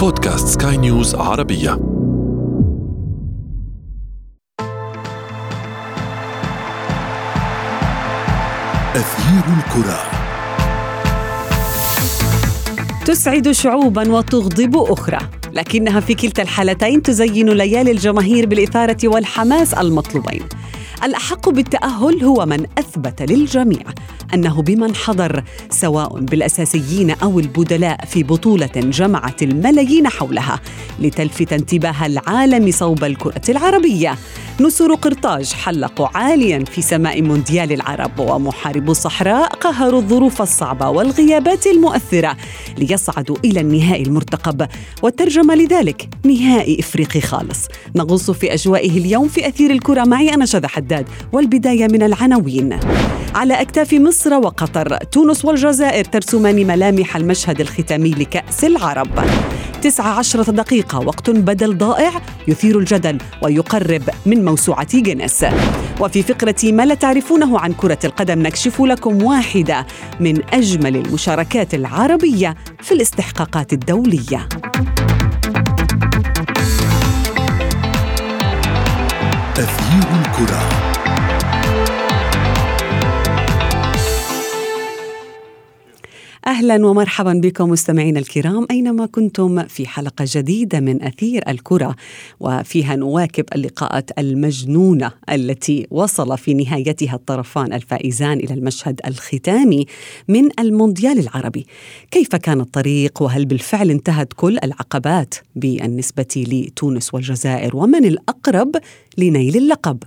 بودكاست سكاي نيوز عربية. أثير الكرة. تسعد شعوبا وتغضب أخرى. لكنها في كلتا الحالتين تزين ليالي الجماهير بالإثارة والحماس المطلوبين. الأحق بالتأهل هو من أثبت للجميع. أنه بمن حضر سواء بالأساسيين أو البدلاء في بطولة جمعت الملايين حولها لتلفت انتباه العالم صوب الكرة العربية. نسور قرطاج حلقوا عاليا في سماء مونديال العرب ومحاربو الصحراء قهروا الظروف الصعبة والغيابات المؤثرة ليصعدوا إلى النهائي المرتقب. والترجمة لذلك نهائي إفريقي خالص. نغوص في أجوائه اليوم في أثير الكرة معي أنا شذى حداد والبداية من العناوين. على أكتاف مصر وقطر تونس والجزائر ترسمان ملامح المشهد الختامي لكأس العرب. تسعة عشرة دقيقة وقت بدل ضائع يثير الجدل ويقرب من موسوعة جينيس. وفي فقرة ما لا تعرفونه عن كرة القدم نكشف لكم واحدة من أجمل المشاركات العربية في الاستحقاقات الدولية. أهلا ومرحبا بكم مستمعينا الكرام أينما كنتم في حلقة جديدة من أثير الكرة وفيها نواكب اللقاءات المجنونة التي وصل في نهايتها الطرفان الفائزان إلى المشهد الختامي من المونديال العربي. كيف كان الطريق وهل بالفعل انتهت كل العقبات بالنسبة لتونس والجزائر ومن الأقرب لنيل اللقب؟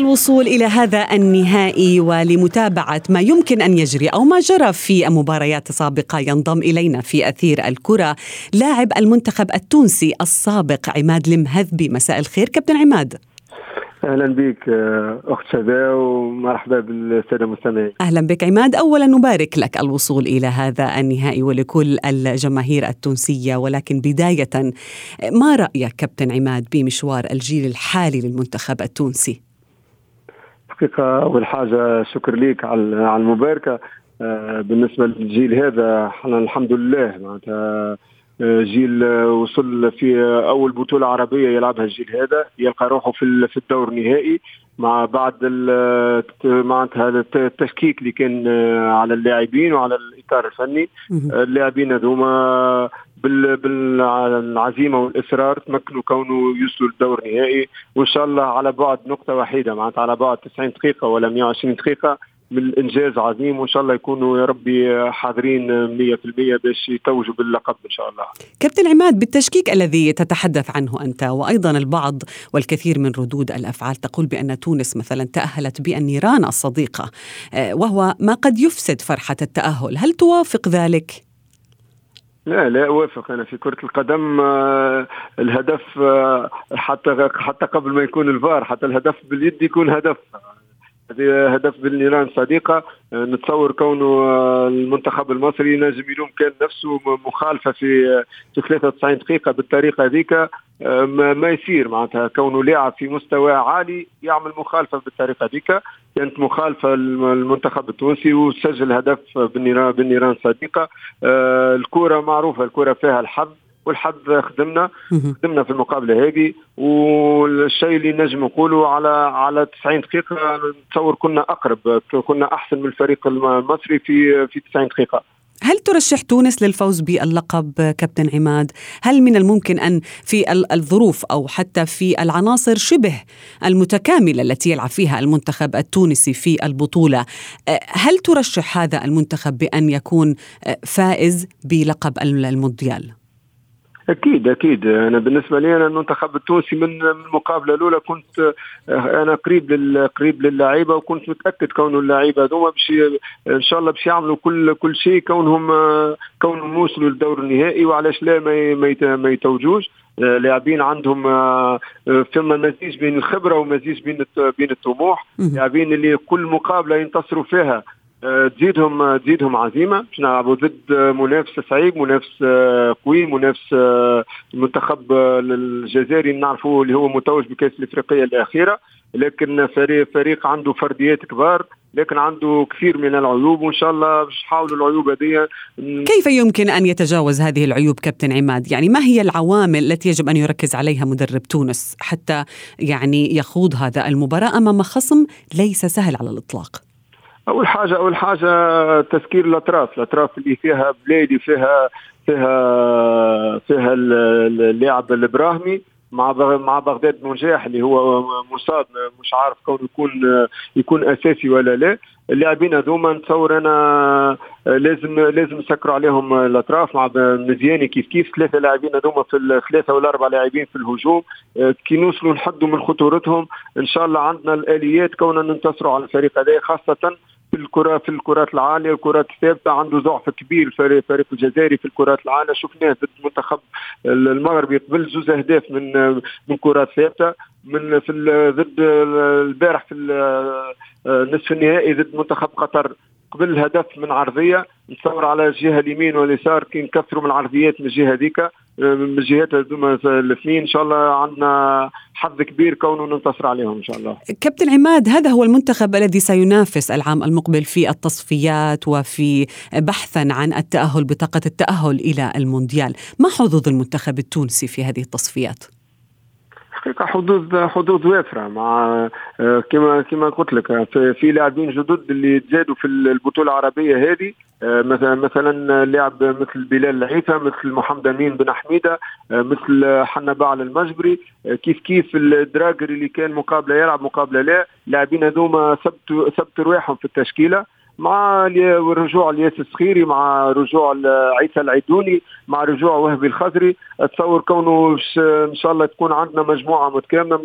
للوصول إلى هذا النهائي ولمتابعة ما يمكن أن يجري أو ما جرى في مباريات سابقه ينضم إلينا في أثير الكرة لاعب المنتخب التونسي السابق عماد المهذبي مساء الخير كابتن عماد. أهلا بك أخت شذا ومرحبا بالسادة المستمعين. أهلا بك عماد. اولا نبارك لك الوصول إلى هذا النهائي ولكل الجماهير التونسية. ولكن بداية ما رأيك كابتن عماد بمشوار الجيل الحالي للمنتخب التونسي؟ حقيقة أول حاجة شكر ليك على المباركة. آه، بالنسبة للجيل هذا الحمد لله معناتها جيل وصل في أول بطولة عربية يلعبها الجيل هذا يلقى روحه في في الدور النهائي مع بعد معناتها التشكيك اللي كان آه، على اللاعبين وعلى الإطار الفني. اللاعبين هذوما بالعزيمه والإصرار تمكنوا كونه يوصلوا للدور النهائي وإن شاء الله على بعد نقطة وحيدة معناتها على بعد 90 دقيقة ولا 120 دقيقة. من الانجاز عظيم وإن شاء الله يكونوا يا ربي حاضرين 100% باش يتوجوا باللقب إن شاء الله. كابتن عماد بالتشكيك الذي تتحدث عنه أنت وأيضا البعض والكثير من ردود الأفعال تقول بأن تونس مثلا تأهلت بالنيران الصديقة آه، وهو ما قد يفسد فرحة التأهل، هل توافق ذلك؟ لا لا أوافق أنا في كرة القدم آه، الهدف آه، حتى حتى قبل ما يكون الفار حتى الهدف باليد يكون هدف هذه هدف بالنيران صديقة. آه، نتصور كونه آه، المنتخب المصري نجم يلوم كان نفسه مخالفة في في 93 دقيقة بالطريقة هذيك. آه، ما يصير معناتها. كونه لاعب في مستوى عالي يعمل مخالفة بالطريقة هذيك. كانت مخالفة المنتخب التونسي وسجل هدف بالنيران صديقة. الكرة معروفة الكرة فيها الحظ. والحظ خدمنا خدمنا في المقابلة هذه والشيء اللي نجم نقوله على على 90 دقيقة نتصور كنا أقرب كنا أحسن من الفريق المصري في في 90 دقيقة هل ترشح تونس للفوز باللقب كابتن عماد؟ هل من الممكن أن في الظروف أو حتى في العناصر شبه المتكاملة التي يلعب فيها المنتخب التونسي في البطولة، هل ترشح هذا المنتخب بأن يكون فائز بلقب المونديال؟ أكيد أكيد. أنا بالنسبة لي أنا المنتخب التونسي من المقابلة الأولى كنت آه، أنا قريب لل قريب للاعيبة وكنت متأكد كون اللاعيبة هذوما باش إن شاء الله باش يعملوا كل كل شيء كونهم آه، كونهم وصلوا للدور النهائي وعلاش لا ما ما يتوجوش. لاعبين عندهم ثم مزيج بين الخبرة ومزيج بين بين الطموح. لاعبين اللي كل مقابلة ينتصروا فيها تزيدهم تزيدهم عزيمة باش نلعبوا ضد منافس صعيب منافس قوي منافس المنتخب الجزائري نعرفوه اللي هو متوج بكأس الإفريقية الأخيرة لكن فريق فريق عنده فرديات كبار لكن عنده كثير من العيوب وإن شاء الله باش نحاولوا العيوب هذه كيف يمكن أن يتجاوز هذه العيوب كابتن عماد؟ يعني ما هي العوامل التي يجب أن يركز عليها مدرب تونس حتى يعني يخوض هذا المباراة امام خصم ليس سهل على الإطلاق؟ أول حاجة أول حاجة تسكير الاطراف الاطراف اللي فيها بلادي فيها فيها فيها اللاعب الإبراهيمي مع مع بغداد نجاح اللي هو مصاب. مش عارف كونه يكون يكون أساسي ولا لا. اللاعبين هذوما نتصور أنا لازم لازم نسكروا عليهم الأطراف. مع مزياني كيف كيف ثلاثة لاعبين هذوما في الثلاثه ولا أربع لاعبين في الهجوم. كي نوصلوا نحدوا من خطورتهم إن شاء الله عندنا الآليات كوننا ننتصروا على الفريق هذا خاصة في الكرة في الكرات العالية الكرات الثابتة عنده ضعف كبير. الفريق الفريق الجزائري في الكرات العالية شفناه ضد منتخب المغرب قبل زوز أهداف من من كرات ثابتة من في ضد البارح في النصف النهائي ضد منتخب قطر. قبل الهدف من عرضية نتصور على الجهه اليمين واليسار كي نكثروا من العرضيات من الجهه هذيك من الجهات هذوما الاثنين إن شاء الله عندنا حظ كبير كونه ننتصر عليهم إن شاء الله. كابتن عماد هذا هو المنتخب الذي سينافس العام المقبل في التصفيات وفي بحثا عن التأهل بطاقة التأهل إلى المونديال، ما حظوظ المنتخب التونسي في هذه التصفيات؟ حقيقه حظوظ حظوظ وافره مع كما كما قلت لك في لاعبين جدد اللي تزادوا في البطولة العربية هذه مثلا مثلا لاعب مثل بلال العيفه مثل محمد أمين بن حميدة مثل حنا بعل المجبري كيف كيف الدراجري اللي كان مقابلة يلعب مقابلة لا لاعبين هذوما ثبتوا ثبتوا رواحهم في التشكيلة. مع رجوع الياس الصخيري مع رجوع عيسى العيدوني مع رجوع وهبي الخضري اتصور كونه إن شاء الله تكون عندنا مجموعة متكاملة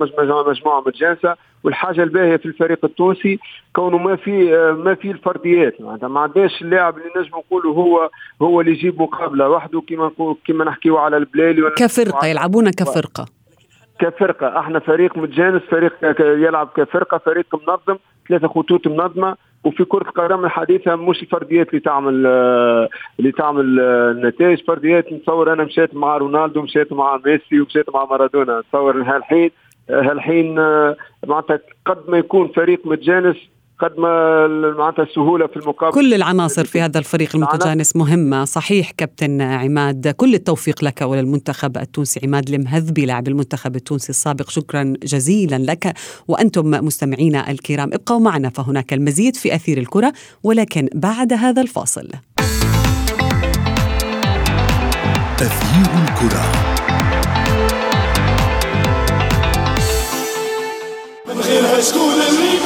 مجموعة متجانسة. والحاجة الباهية في الفريق التونسي كونه ما في ما في الفرديات. معناتها ما عندناش اللاعب اللي نجم نقولوا هو هو اللي يجيب مقابلة وحده كما كما نحكيو على البلالي كفرقة يلعبون كفرقة. كفرقة. إحنا فريق متجانس فريق يلعب كفرقة فريق منظم ثلاثة خطوط منظمة. وفي كرة القدم الحديثة مش الفرديات اللي تعمل اللي تعمل النتائج. فرديات نتصور أنا مشيت مع رونالدو مشيت مع ميسي ومشيت مع مارادونا. نتصور هالحين هالحين معناتها قد ما يكون فريق متجانس قد ما معناتها السهولة في المقابله كل العناصر في هذا الفريق المتجانس مهمة. صحيح كابتن عماد كل التوفيق لك وللمنتخب التونسي. عماد المهذبي لاعب المنتخب التونسي السابق. شكرا جزيلا لك وأنتم مستمعينا الكرام. ابقوا معنا فهناك المزيد في أثير الكرة ولكن بعد هذا الفاصل. أثير الكرة. من غيرها شكون اللي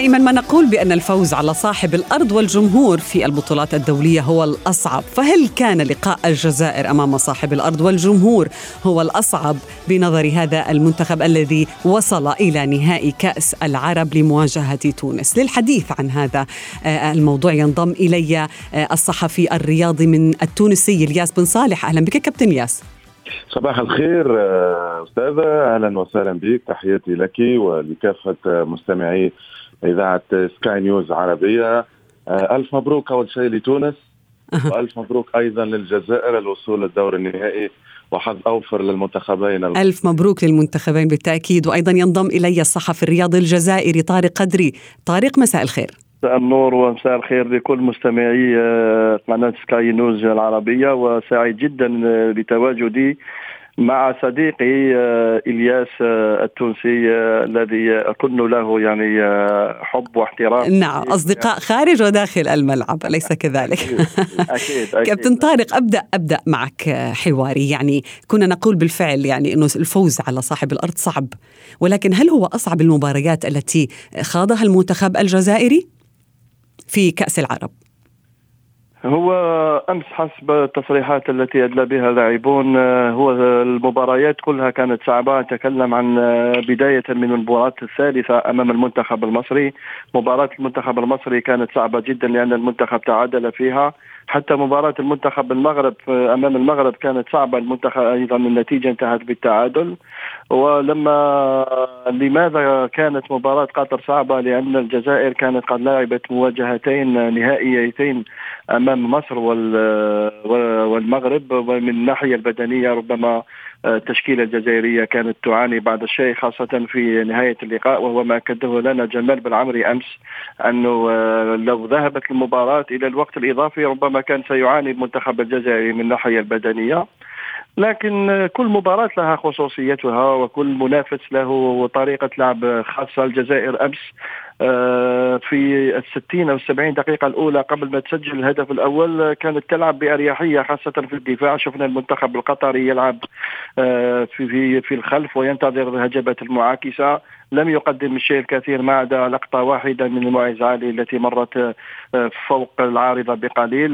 دائما ما نقول بأن الفوز على صاحب الأرض والجمهور في البطولات الدولية هو الأصعب، فهل كان لقاء الجزائر أمام صاحب الأرض والجمهور هو الأصعب بنظر هذا المنتخب الذي وصل إلى نهائي كأس العرب لمواجهة تونس؟ للحديث عن هذا الموضوع ينضم إلي الصحفي الرياضي من التونسي إلياس بن صالح، أهلا بك كابتن ياس. صباح الخير أستاذة أهلا وسهلا بك تحياتي لك ولكافة مستمعي إذاعة سكاي نيوز عربية. ألف مبروك أول شيء لتونس. وألف مبروك أيضا للجزائر الوصول للدور النهائي. وحظ أوفر للمنتخبين. ألف مبروك للمنتخبين بالتأكيد. وأيضا ينضم إلي الصحفي الرياضي الجزائري طارق قدري. طارق مساء الخير. مساء النور ومساء الخير لكل مستمعي قناة سكاي نيوز العربية. وسعيد جدا بتواجدي مع صديقي إلياس التونسي الذي أكن له يعني حب واحترام. نعم أصدقاء خارج وداخل الملعب أليس كذلك؟ أكيد أكيد, أكيد. كابتن طارق أبدأ أبدأ معك حواري. يعني كنا نقول بالفعل يعني إنه الفوز على صاحب الأرض صعب ولكن هل هو أصعب المباريات التي خاضها المنتخب الجزائري في كأس العرب؟ هو أمس حسب التصريحات التي أدلى بها اللاعبون آه، هو المباريات كلها كانت صعبة. اتكلم عن آه، بداية من المباراة الثالثة أمام المنتخب المصري. مباراة المنتخب المصري كانت صعبة جدا لأن المنتخب تعادل فيها. حتى مباراة المنتخب المغرب آه، أمام المغرب كانت صعبة المنتخب أيضا النتيجة انتهت بالتعادل. ولما لماذا كانت مباراة قطر صعبة؟ لأن الجزائر كانت قد لعبت مواجهتين نهائيتين أمام مصر والمغرب ومن الناحية البدنية ربما التشكيلة الجزائرية كانت تعاني بعض الشيء خاصة في نهاية اللقاء وهو ما اكده لنا جمال بالعمري أمس أنه آه، لو ذهبت المباراة إلى الوقت الإضافي ربما كان سيعاني المنتخب الجزائري من الناحية البدنية. لكن كل مباراة لها خصوصيتها وكل منافس له طريقة لعب خاصة. الجزائر أمس آه، في الستين أو السبعين دقيقة الأولى قبل ما تسجل الهدف الأول كانت تلعب بأريحية خاصة في الدفاع. شفنا المنتخب القطري يلعب آه، في في في الخلف وينتظر الهجمات المعاكسة. لم يقدم الشيء الكثير ما عدا لقطة واحدة من المعز علي التي مرت آه، فوق العارضة بقليل.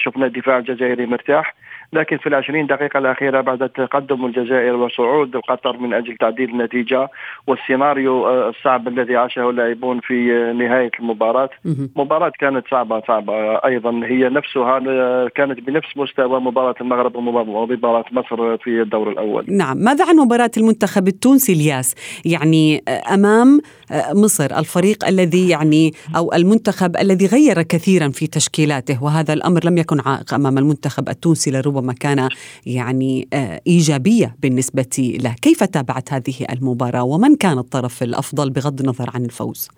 شفنا الدفاع الجزائري مرتاح. لكن في العشرين دقيقة الأخيرة بعد تقدم الجزائر وصعود قطر من أجل تعديل النتيجة والسيناريو آه، الصعب الذي عاشه اللاعبون في آه، نهاية المباراة. مباراة كانت صعبة صعبة أيضا. هي نفسها آه، كانت بنفس مستوى مباراة المغرب ومباراة مصر في الدور الأول. نعم. ماذا عن مباراة المنتخب التونسي الياس؟ يعني أمام مصر الفريق الذي يعني أو المنتخب الذي غير كثيرا في تشكيلاته وهذا الأمر لم يكن عائق أمام المنتخب التونسي لربما ربما كان يعني آه، إيجابية بالنسبة له. كيف تابعت هذه المباراة؟ ومن كان الطرف الأفضل بغض النظر عن الفوز؟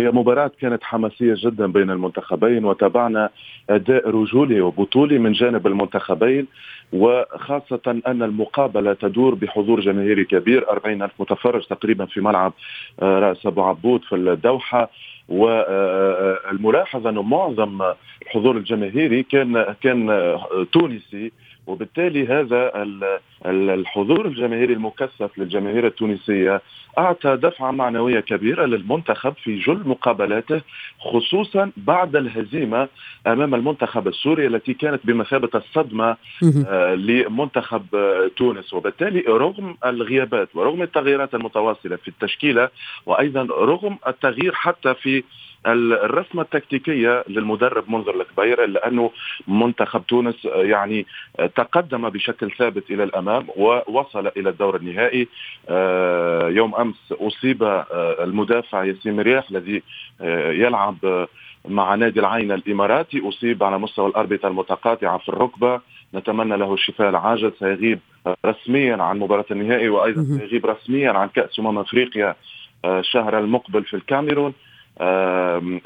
هي مباراة كانت حماسية جدا بين المنتخبين وتابعنا أداء رجولي وبطولي من جانب المنتخبين وخاصة أن المقابلة تدور بحضور جماهيري كبير 40 ألف متفرج تقريبا في ملعب آه، رأس أبو عبود في الدوحة. والملاحظة أنه معظم الحضور الجماهيري كان كان تونسي. وبالتالي هذا الحضور الجماهيري المكثف للجماهير التونسية أعطى دفعة معنوية كبيرة للمنتخب في جل مقابلاته خصوصا بعد الهزيمة أمام المنتخب السوري التي كانت بمثابة الصدمة آه، لمنتخب آه، تونس. وبالتالي رغم الغيابات ورغم التغييرات المتواصلة في التشكيلة وأيضا رغم التغيير حتى في الرسمة التكتيكية للمدرب منذر الكبير إلا أنه منتخب تونس يعني تقدم بشكل ثابت إلى الأمام ووصل إلى الدور النهائي. آه، يوم أمس أصيب آه، المدافع ياسين مرياح الذي آه، يلعب مع نادي العين الإماراتي. أصيب على مستوى الأربطة المتقاطعة في الركبة. نتمنى له الشفاء العاجل. سيغيب رسميا عن مباراة النهائي وأيضا سيغيب رسميا عن كأس أمم أفريقيا الشهر المقبل في الكاميرون.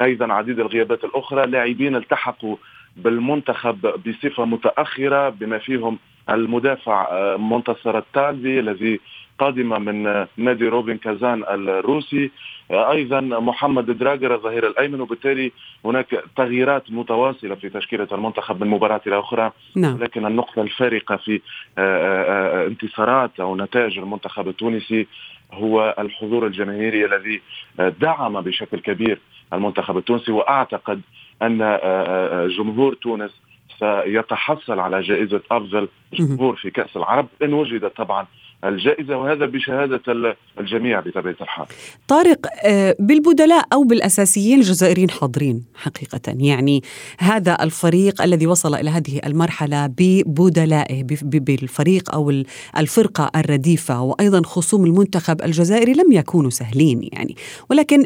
أيضا عديد الغيابات الأخرى لاعبين التحقوا بالمنتخب بصفة متأخرة بما فيهم المدافع آه، منتصر التالبي الذي قادم من نادي روبن كازان الروسي آه، أيضا محمد دراغر الظهير الأيمن وبالتالي هناك تغييرات متواصلة في تشكيلة المنتخب من مباراة إلى أخرى نعم. لكن النقطة الفارقة في آه، انتصارات أو نتائج المنتخب التونسي هو الحضور الجماهيري الذي دعم بشكل كبير المنتخب التونسي وأعتقد أن آه، آه، جمهور تونس سيتحصل على جائزة أفضل جمهور في كأس العرب إن وجدت طبعا الجائزة وهذا بشهادة الجميع بطبيعة الحال. طارق آه، بالبدلاء أو بالأساسيين الجزائريين حاضرين حقيقة. يعني هذا الفريق الذي وصل إلى هذه المرحلة ببدلائه بالفريق أو الفرقة الرديفة وأيضا خصوم المنتخب الجزائري لم يكونوا سهلين يعني. ولكن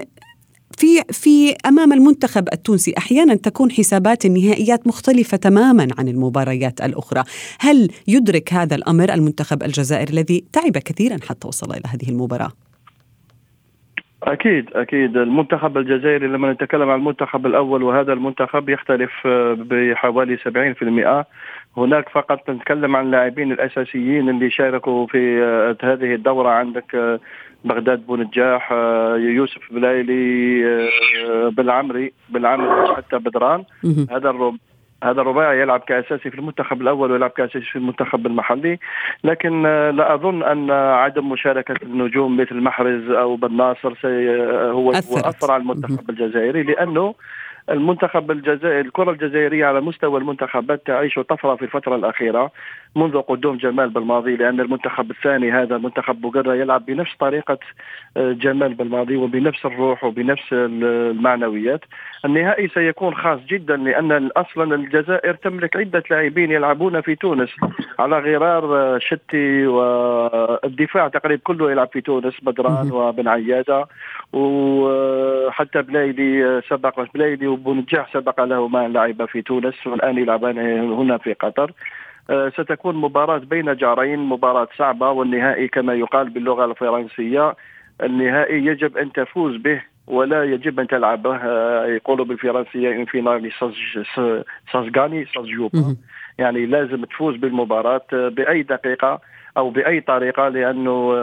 في في أمام المنتخب التونسي أحيانا تكون حسابات النهائيات مختلفة تماما عن المباريات الأخرى، هل يدرك هذا الأمر المنتخب الجزائري الذي تعب كثيرا حتى وصل إلى هذه المباراة؟ أكيد أكيد. المنتخب الجزائري لما نتكلم عن المنتخب الأول وهذا المنتخب يختلف بحوالي 70% هناك فقط نتكلم عن اللاعبين الأساسيين اللي شاركوا في هذه الدورة. عندك بغداد بونجاح آه، يوسف بلايلي آه، بالعمري بالعمري حتى بدران. هذا الرب هذا الرباعي يلعب كأساسي في المنتخب الأول ويلعب كأساسي في المنتخب المحلي. لكن آه، لا أظن أن عدم مشاركة النجوم مثل محرز أو بن ناصر هو أثر على المنتخب الجزائري لأنه المنتخب الجزائري الكرة الجزائرية على مستوى المنتخبات تعيش طفرة في الفترة الأخيرة منذ قدوم جمال بالماضي لأن المنتخب الثاني هذا منتخب بوغرا يلعب بنفس طريقة آه، جمال بالماضي وبنفس الروح وبنفس المعنويات. النهائي سيكون خاص جدا لأن أصلا الجزائر تملك عدة لاعبين يلعبون في تونس على غرار آه، شتي والدفاع تقريبا كله يلعب في تونس بدران وبن عيادة وحتى بلايلي آه، سبق بلايلي وبونجاح سبق لهما لعب في تونس والآن يلعبان هنا في قطر. آه، ستكون مباراة بين جارين مباراة صعبة والنهائي كما يقال باللغة الفرنسية. النهائي يجب أن تفوز به ولا يجب أن تلعبه آه، يقولوا بالفرنسية ان فينالي سازغاني سازجوبا يعني لازم تفوز بالمباراة آه، بأي دقيقة أو بأي طريقة لأنه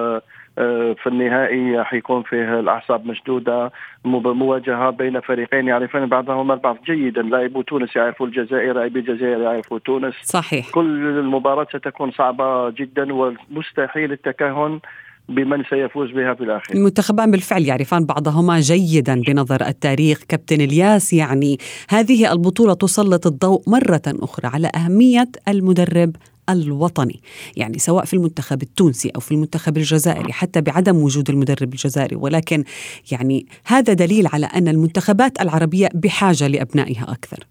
في النهائي حيكون فيه الأعصاب مشدودة مواجهة بين فريقين يعرفون بعضهم البعض جيدا لاعبو تونس يعرفوا الجزائر لاعبي الجزائر يعرفوا تونس. صحيح. كل المباراة ستكون صعبة جدا ومستحيل التكهن بمن سيفوز بها في الآخر. المنتخبان بالفعل يعرفان بعضهما جيدا بنظر التاريخ. كابتن الياس يعني هذه البطولة تسلط الضوء مرة أخرى على أهمية المدرب الوطني. يعني سواء في المنتخب التونسي أو في المنتخب الجزائري حتى بعدم وجود المدرب الجزائري. ولكن يعني هذا دليل على أن المنتخبات العربية بحاجة لأبنائها أكثر.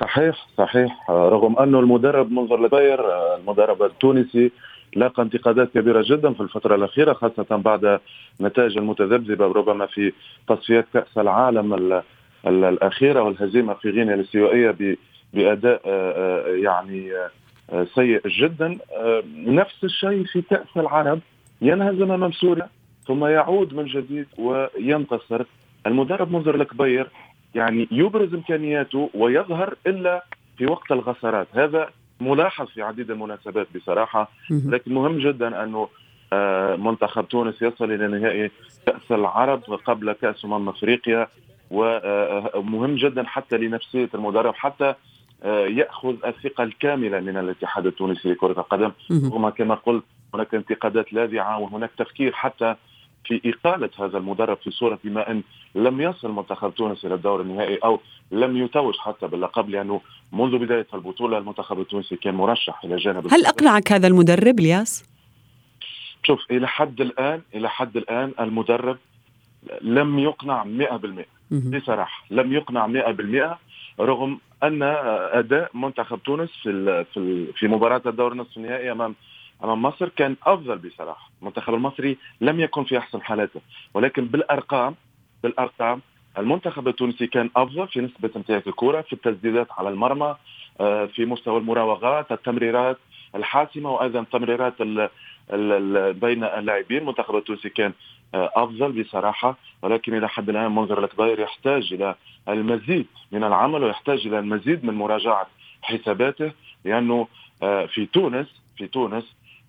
صحيح صحيح. رغم أنه المدرب منظر لباير المدرب التونسي لاقى انتقادات كبيرة جدا في الفترة الأخيرة خاصة بعد نتائج المتذبذبة ربما في تصفيات كأس العالم الأخيرة والهزيمة في غينيا الاستوائية بأداء آه، آه، يعني آه، سيء جدا. نفس الشيء في كأس العرب. ينهزم أمام سوريا ثم يعود من جديد وينتصر. المدرب منذر الكبير يعني يبرز إمكانياته ويظهر إلا في وقت الغسرات هذا ملاحظ في عديد المناسبات بصراحة. لكن مهم جدا أنه آه، منتخب تونس يصل إلى نهائي كأس العرب قبل كأس أمم أفريقيا. ومهم جدا حتى لنفسية المدرب. حتى آه، يأخذ الثقة الكاملة من الاتحاد التونسي لكرة القدم. وما كما قلت هناك انتقادات لاذعه وهناك تفكير حتى في إقالة هذا المدرب في صورة بما أن لم يصل منتخب تونس إلى الدور النهائي أو لم يتوج حتى باللقب لأنه منذ بداية البطولة المنتخب التونسي كان مرشح إلى جانب هل أقنعك هذا المدرب إلياس؟ شوف إلى حد الآن إلى حد الآن المدرب لم يقنع 100% بصراحة لم يقنع 100% رغم أن أداء منتخب تونس في في مباراة الدور النصف النهائي أمام أمام مصر كان أفضل بصراحة. المنتخب المصري لم يكن في أحسن حالاته. ولكن بالارقام بالأرقام المنتخب التونسي كان أفضل في نسبة امتلاك الكرة في التسديدات على المرمى آه، في مستوى المراوغات التمريرات الحاسمة وأيضا التمريرات بين اللاعبين. المنتخب التونسي كان أفضل بصراحة ولكن إلى حد الآن منظر الكبير يحتاج إلى المزيد من العمل ويحتاج إلى المزيد من مراجعة حساباته لأنه آه، في تونس في تونس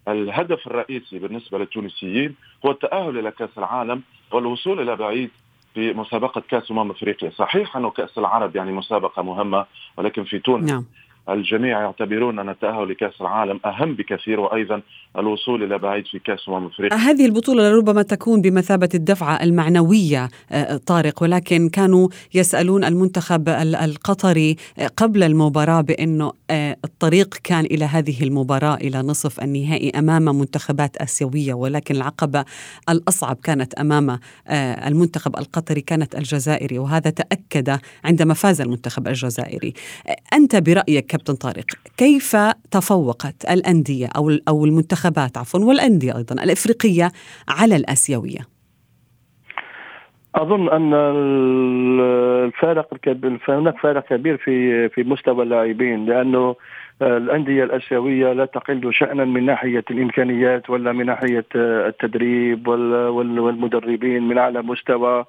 الهدف الرئيسي بالنسبة للتونسيين هو التأهل إلى كأس العالم والوصول إلى بعيد في مسابقة كأس أمم أفريقيا، صحيح أنه كأس العرب يعني مسابقة مهمة ولكن في تونس نعم. الجميع يعتبرون أن التأهل لكأس العالم أهم بكثير وأيضا الوصول إلى بعيد في كأس امم افريقيا. هذه البطولة لربما تكون بمثابة الدفعة المعنوية آه، طارق ولكن كانوا يسألون المنتخب القطري آه، قبل المباراة بأنه آه، الطريق كان إلى هذه المباراة إلى نصف النهائي أمام منتخبات آسيوية ولكن العقبة الأصعب كانت أمام المنتخب القطري كانت الجزائري وهذا تأكد عندما فاز المنتخب الجزائري. أنت برأيك كابتن طارق كيف تفوقت الأندية أو أو المنتخبات عفوا والأندية أيضا الإفريقية على الآسيوية؟ أظن أن الفارق الكبير هناك فارق كبير في في مستوى اللاعبين لأنه الأندية الآسيوية لا تقل شانا من ناحية الإمكانيات ولا من ناحية التدريب والمدربين من أعلى مستوى.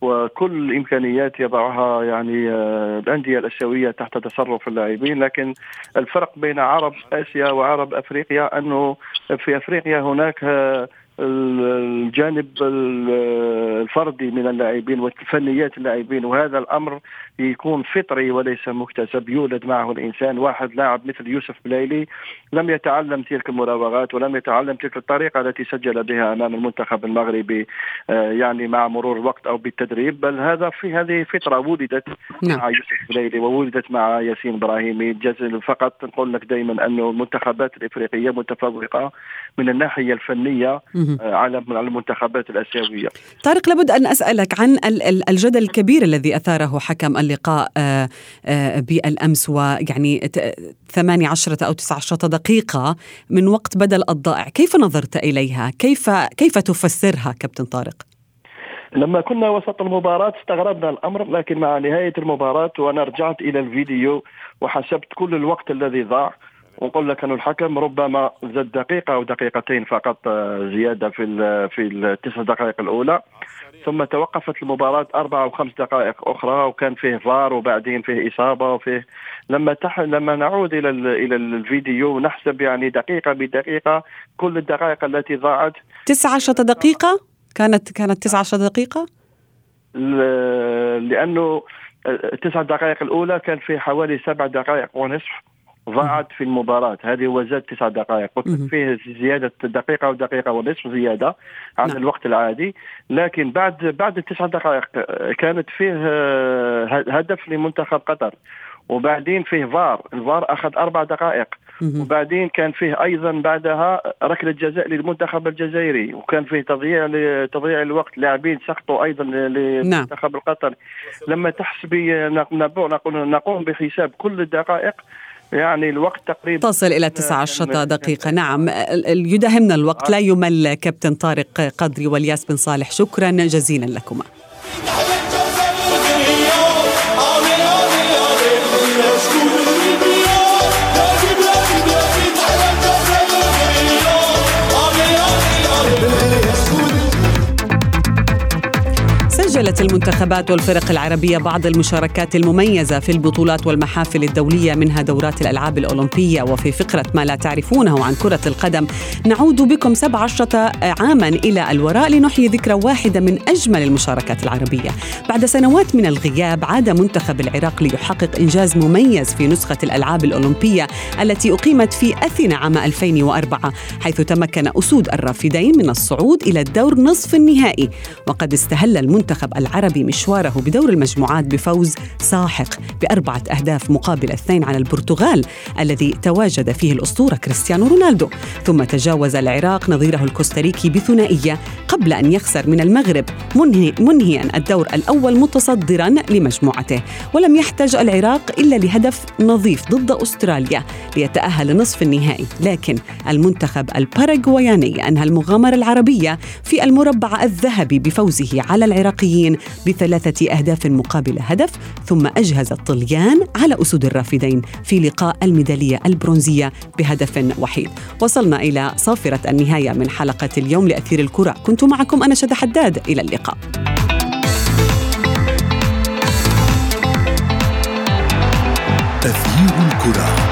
وكل الامكانيات يضعها يعني آه، الأندية الأسيوية تحت تصرف اللاعبين لكن الفرق بين عرب آسيا وعرب أفريقيا أنه في أفريقيا هناك الجانب الفردي من اللاعبين وفنيات اللاعبين وهذا الأمر يكون فطري وليس مكتسب يولد معه الإنسان واحد لاعب مثل يوسف بلايلي لم يتعلم تلك المراوغات ولم يتعلم تلك الطريقة التي سجل بها أمام المنتخب المغربي آه، يعني مع مرور الوقت أو بالتدريب بل هذا في هذه فطرة ولدت نعم. مع يوسف بلايلي وولدت مع ياسين ابراهيمي فقط نقول لك دائما انه المنتخبات الإفريقية متفوقة من الناحية الفنية على على المنتخبات الآسيوية طارق لابد أن أسألك عن ال- ال- الجدل الكبير الذي أثاره حكم اللقاء آه، آه، بالأمس ويعني ت- 18 أو 19 دقيقة من وقت بدل الضائع كيف نظرت إليها؟ كيف كيف تفسرها كابتن طارق؟ لما كنا وسط المباراة استغربنا الأمر لكن مع نهاية المباراة وأنا رجعت إلى الفيديو وحسبت كل الوقت الذي ضاع ونقول لك أن الحكم ربما زاد دقيقة أو دقيقتين فقط آه، زيادة في ال- في التسع دقائق الأولى ثم توقفت المباراة أربع أو خمس دقائق أخرى وكان فيه فار وبعدين فيه إصابة وفيه لما تح... لما نعود إلى ال... إلى الفيديو نحسب يعني دقيقة بدقيقة كل الدقائق التي ضاعت 19 دقيقة؟ كانت كانت 19 دقيقة؟ ل- لأنه التسع دقائق الأولى كان في حوالي سبع دقائق ونصف ضاعت في المباراة. هذه هو زاد تسع دقائق. قلت. فيه زيادة دقيقة ودقيقة ونصف زيادة عن نعم. الوقت العادي. لكن بعد بعد التسع دقائق كانت فيه آه، هدف لمنتخب قطر. وبعدين فيه فار. الفار أخذ أربع دقائق. وبعدين كان فيه أيضا بعدها ركلة جزاء للمنتخب الجزائري. وكان فيه تضييع تضييع الوقت. لاعبين سقطوا أيضا للمنتخب القطري لما تحسبي نقوم نقوم بحساب كل الدقائق يعني الوقت تقريبا تصل إلى 19 دقيقة. نعم. يداهمنا الوقت. لا يمل كابتن طارق قدري والياس بن صالح. شكرا جزيلا لكما. سجلت المنتخبات والفرق العربية بعض المشاركات المميزة في البطولات والمحافل الدولية منها دورات الألعاب الأولمبية. وفي فقرة ما لا تعرفونه عن كرة القدم نعود بكم 17 عاما إلى الوراء لنحيي ذكرى واحدة من أجمل المشاركات العربية. بعد سنوات من الغياب عاد منتخب العراق ليحقق إنجاز مميز في نسخة الألعاب الأولمبية التي أقيمت في أثينا عام 2004 حيث تمكن أسود الرافدين من الصعود إلى الدور نصف النهائي. وقد استهل المنتخب العربي مشواره بدور المجموعات بفوز ساحق بأربعة أهداف مقابل اثنين على البرتغال الذي تواجد فيه الأسطورة كريستيانو رونالدو. ثم تجاوز العراق نظيره الكوستاريكي بثنائية قبل أن يخسر من المغرب منهي منهيا الدور الأول متصدرا لمجموعته. ولم يحتج العراق إلا لهدف نظيف ضد أستراليا ليتأهل لنصف النهائي. لكن المنتخب الباراغواياني أنهى المغامرة العربية في المربع الذهبي بفوزه على العراقيين. بثلاثة أهداف مقابل هدف ثم أجهز الطليان على أسود الرافدين في لقاء الميدالية البرونزية بهدف وحيد. وصلنا إلى صافرة النهاية من حلقة اليوم لأثير الكرة. كنت معكم أنا شد حداد. إلى اللقاء. أثير الكرة.